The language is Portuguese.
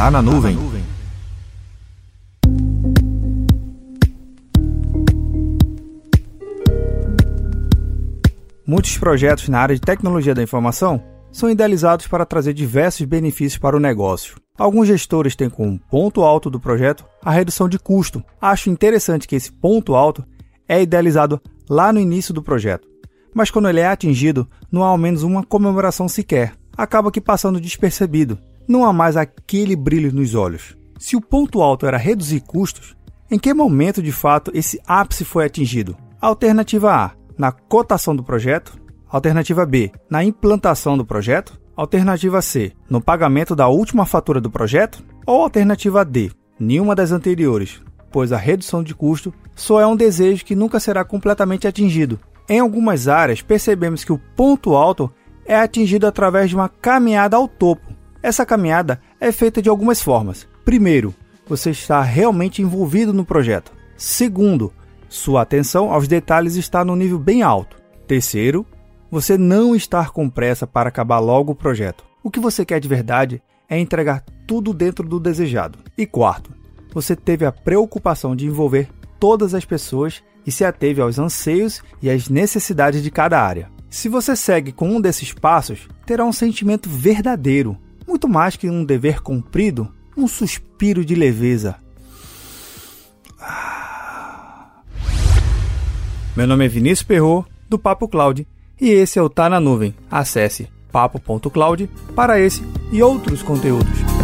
Tá na nuvem. Muitos projetos na área de tecnologia da informação são idealizados para trazer diversos benefícios para o negócio. Alguns gestores têm como ponto alto do projeto a redução de custo. Acho interessante que esse ponto alto é idealizado lá no início do projeto, mas quando ele é atingido, não há ao menos uma comemoração sequer. Acaba que passando despercebido. Não há mais aquele brilho nos olhos. Se o ponto alto era reduzir custos, em que momento de fato esse ápice foi atingido? Alternativa A: na cotação do projeto. Alternativa B, na implantação do projeto. Alternativa C, no pagamento da última fatura do projeto. Ou alternativa D, nenhuma das anteriores, pois a redução de custo só é um desejo que nunca será completamente atingido. Em algumas áreas, percebemos que o ponto alto é atingido através de uma caminhada ao topo. Essa caminhada é feita de algumas formas. Primeiro, você está realmente envolvido no projeto. Segundo, sua atenção aos detalhes está no nível bem alto. Terceiro, você não estar com pressa para acabar logo o projeto. O que você quer de verdade é entregar tudo dentro do desejado. E quarto, você teve a preocupação de envolver todas as pessoas e se ateve aos anseios e às necessidades de cada área. Se você segue com um desses passos, terá um sentimento verdadeiro, muito mais que um dever cumprido, um suspiro de leveza. Meu nome é Vinícius Perro do Papo Cloud, e esse é o Tá na Nuvem. Acesse papo.cloud para esse e outros conteúdos.